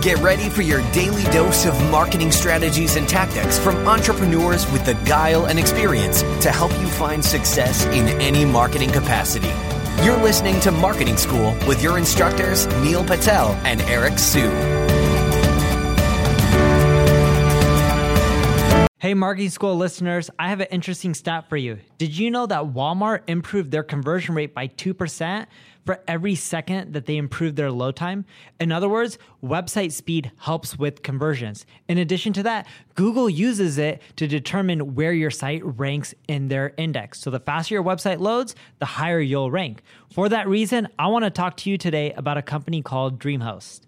Get ready for your daily dose of marketing strategies and tactics from entrepreneurs with the guile and experience to help you find success in any marketing capacity. You're listening to Marketing School with your instructors, Neil Patel and Eric Siu. Hey, Marketing School listeners, I have an interesting stat for you. Did you know that Walmart improved their conversion rate by 2%? For every second that they improve their load time. In other words, website speed helps with conversions. In addition to that, Google uses it to determine where your site ranks in their index. So the faster your website loads, the higher you'll rank. For that reason, I want to talk to you today about a company called DreamHost.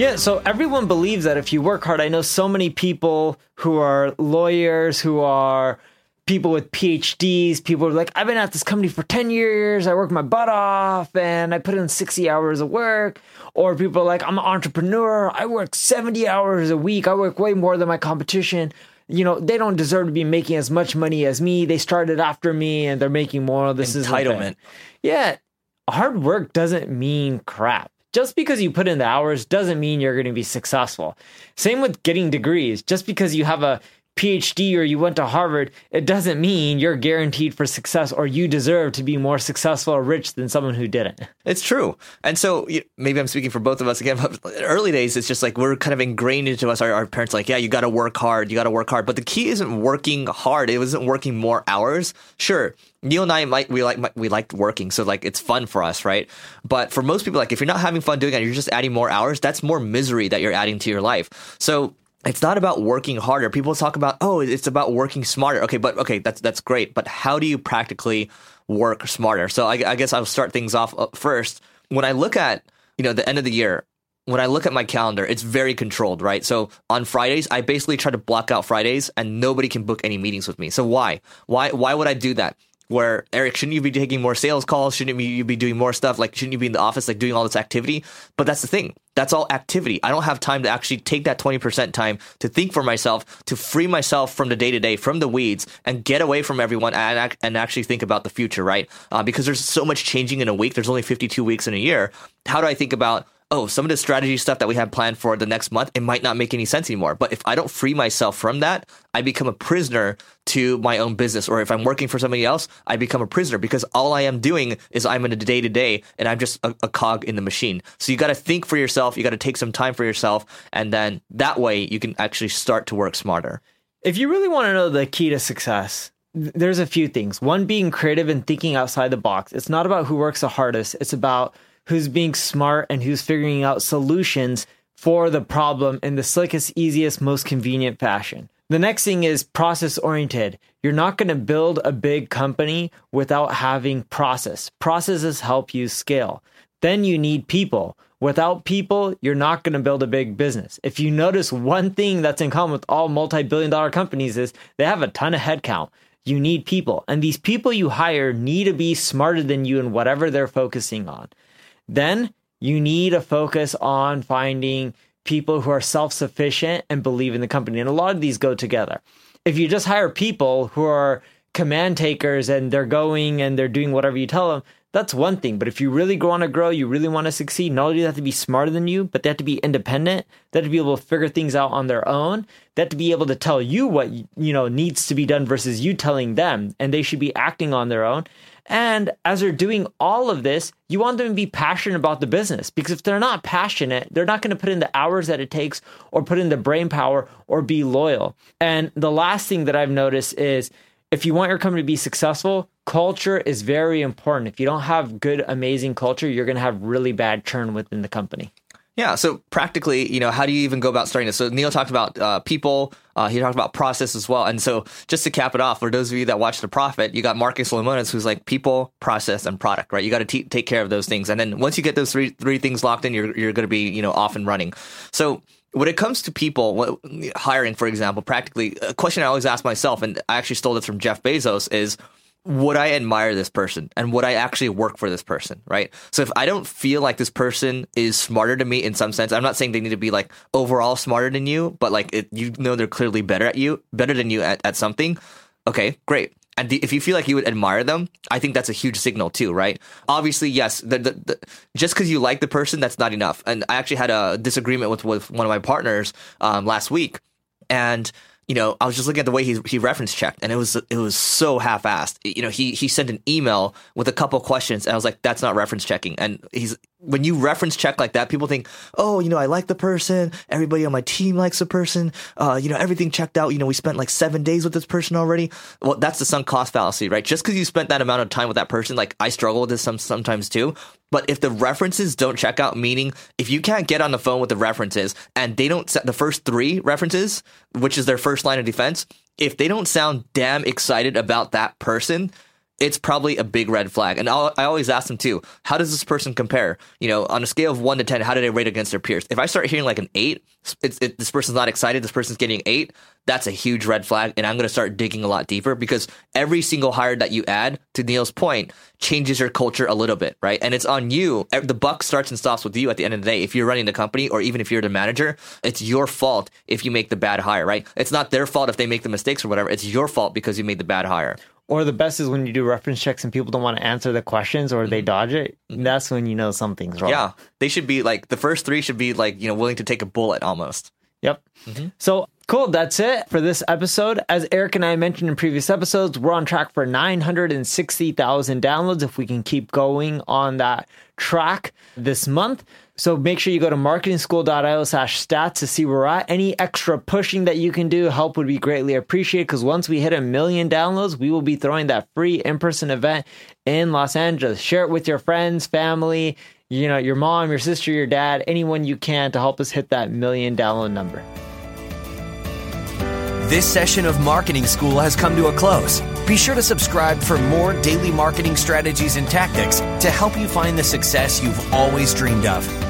Yeah, so everyone believes that if you work hard, I know so many people who are lawyers, who are people with PhDs, people are like, I've been at this company for 10 years, I work my butt off, and I put in 60 hours of work. Or people are like, I'm an entrepreneur, I work 70 hours a week, I work way more than my competition. You know, they don't deserve to be making as much money as me. They started after me and they're making more. This entitlement. is Yeah, hard work doesn't mean crap just because you put in the hours doesn't mean you're going to be successful. Same with getting degrees. Just because you have a PhD or you went to Harvard, it doesn't mean you're guaranteed for success or you deserve to be more successful or rich than someone who didn't. It's true. And so maybe I'm speaking for both of us again, but early days, it's just like we're kind of ingrained into us. Our, our parents like, yeah, you got to work hard. You got to work hard. But the key isn't working hard. It wasn't working more hours. Sure. Neil and I might we like we like working, so like it's fun for us, right? But for most people, like if you're not having fun doing it, you're just adding more hours. That's more misery that you're adding to your life. So it's not about working harder. People talk about, oh, it's about working smarter. Okay, but okay, that's that's great. But how do you practically work smarter? So I, I guess I'll start things off uh, first. When I look at you know the end of the year, when I look at my calendar, it's very controlled, right? So on Fridays, I basically try to block out Fridays, and nobody can book any meetings with me. So why? Why? Why would I do that? Where Eric, shouldn't you be taking more sales calls? Shouldn't you be doing more stuff? Like, shouldn't you be in the office, like doing all this activity? But that's the thing. That's all activity. I don't have time to actually take that 20% time to think for myself, to free myself from the day to day, from the weeds, and get away from everyone and, and actually think about the future, right? Uh, because there's so much changing in a week. There's only 52 weeks in a year. How do I think about oh, some of the strategy stuff that we have planned for the next month, it might not make any sense anymore. But if I don't free myself from that, I become a prisoner to my own business. Or if I'm working for somebody else, I become a prisoner because all I am doing is I'm in a day to day and I'm just a, a, cog in the machine. So you got to think for yourself. You got to take some time for yourself. And then that way you can actually start to work smarter. If you really want to know the key to success, there's a few things. One being creative and thinking outside the box. It's not about who works the hardest. It's about who's being smart and who's figuring out solutions for the problem in the slickest, easiest, most convenient fashion. The next thing is process oriented. You're not going to build a big company without having process. Processes help you scale. Then you need people. Without people, you're not going to build a big business. If you notice one thing that's in common with all multi billion dollar companies is they have a ton of headcount. You need people. And these people you hire need to be smarter than you in whatever they're focusing on then you need to focus on finding people who are self sufficient and believe in the company. And a lot of these go together. If you just hire people who are command takers and they're going and they're doing whatever you tell them, that's one thing. But if you really want to grow, you really want to succeed, not only do they have to be smarter than you, but they have to be independent. They have to be able to figure things out on their own. They have to be able to tell you what you know needs to be done versus you telling them, and they should be acting on their own. And as they're doing all of this, you want them to be passionate about the business because if they're not passionate, they're not going to put in the hours that it takes or put in the brain power or be loyal. And the last thing that I've noticed is if you want your company to be successful, culture is very important. If you don't have good, amazing culture, you're going to have really bad churn within the company. Yeah. So practically, you know, how do you even go about starting this? So Neil talked about uh, people. Uh, he talked about process as well. And so just to cap it off, for those of you that watch The Profit, you got Marcus Lemonis, who's like people, process, and product, right? You got to take care of those things. And then once you get those three three things locked in, you're you're going to be you know off and running. So when it comes to people hiring, for example, practically a question I always ask myself, and I actually stole this from Jeff Bezos, is would I admire this person and would I actually work for this person, right? So if I don't feel like this person is smarter than me in some sense, I'm not saying they need to be like overall smarter than you, but like it, you know they're clearly better at you, better than you at, at something. Okay, great. And if you feel like you would admire them, I think that's a huge signal too, right? Obviously, yes, the, the, the, just because you like the person, that's not enough. And I actually had a disagreement with, with one of my partners um, last week. And you know, I was just looking at the way he he reference checked, and it was it was so half-assed. You know, he he sent an email with a couple questions, and I was like, that's not reference checking. And he's when you reference check like that, people think, oh, you know, I like the person. Everybody on my team likes the person. Uh, you know, everything checked out. You know, we spent like seven days with this person already. Well, that's the sunk cost fallacy, right? Just because you spent that amount of time with that person, like I struggle with this some sometimes too. But if the references don't check out, meaning if you can't get on the phone with the references and they don't set the first three references, which is their first line of defense, if they don't sound damn excited about that person, it's probably a big red flag. And I'll, i always ask them too, how does this person compare? You know, on a scale of one to 10, how do they rate against their peers? If I start hearing like an eight, it, this person's not excited, this person's getting eight, that's a huge red flag. And I'm going to start digging a lot deeper because every single hire that you add, to Neil's point, changes your culture a little bit, right? And it's on you. The buck starts and stops with you at the end of the day. If you're running the company or even if you're the manager, it's your fault if you make the bad hire, right? It's not their fault if they make the mistakes or whatever. It's your fault because you made the bad hire. Or the best is when you do reference checks and people don't want to answer the questions or they mm-hmm. dodge it. That's when you know something's wrong. Yeah. They should be like the first three should be like, you know, willing to take a bullet almost. Yep. Mm-hmm. So cool. That's it for this episode. As Eric and I mentioned in previous episodes, we're on track for 960,000 downloads if we can keep going on that track this month. So make sure you go to marketingschool.io slash stats to see where we're at. Any extra pushing that you can do, help would be greatly appreciated because once we hit a million downloads, we will be throwing that free in person event in Los Angeles. Share it with your friends, family, you know, your mom, your sister, your dad, anyone you can to help us hit that million download number. This session of Marketing School has come to a close. Be sure to subscribe for more daily marketing strategies and tactics to help you find the success you've always dreamed of.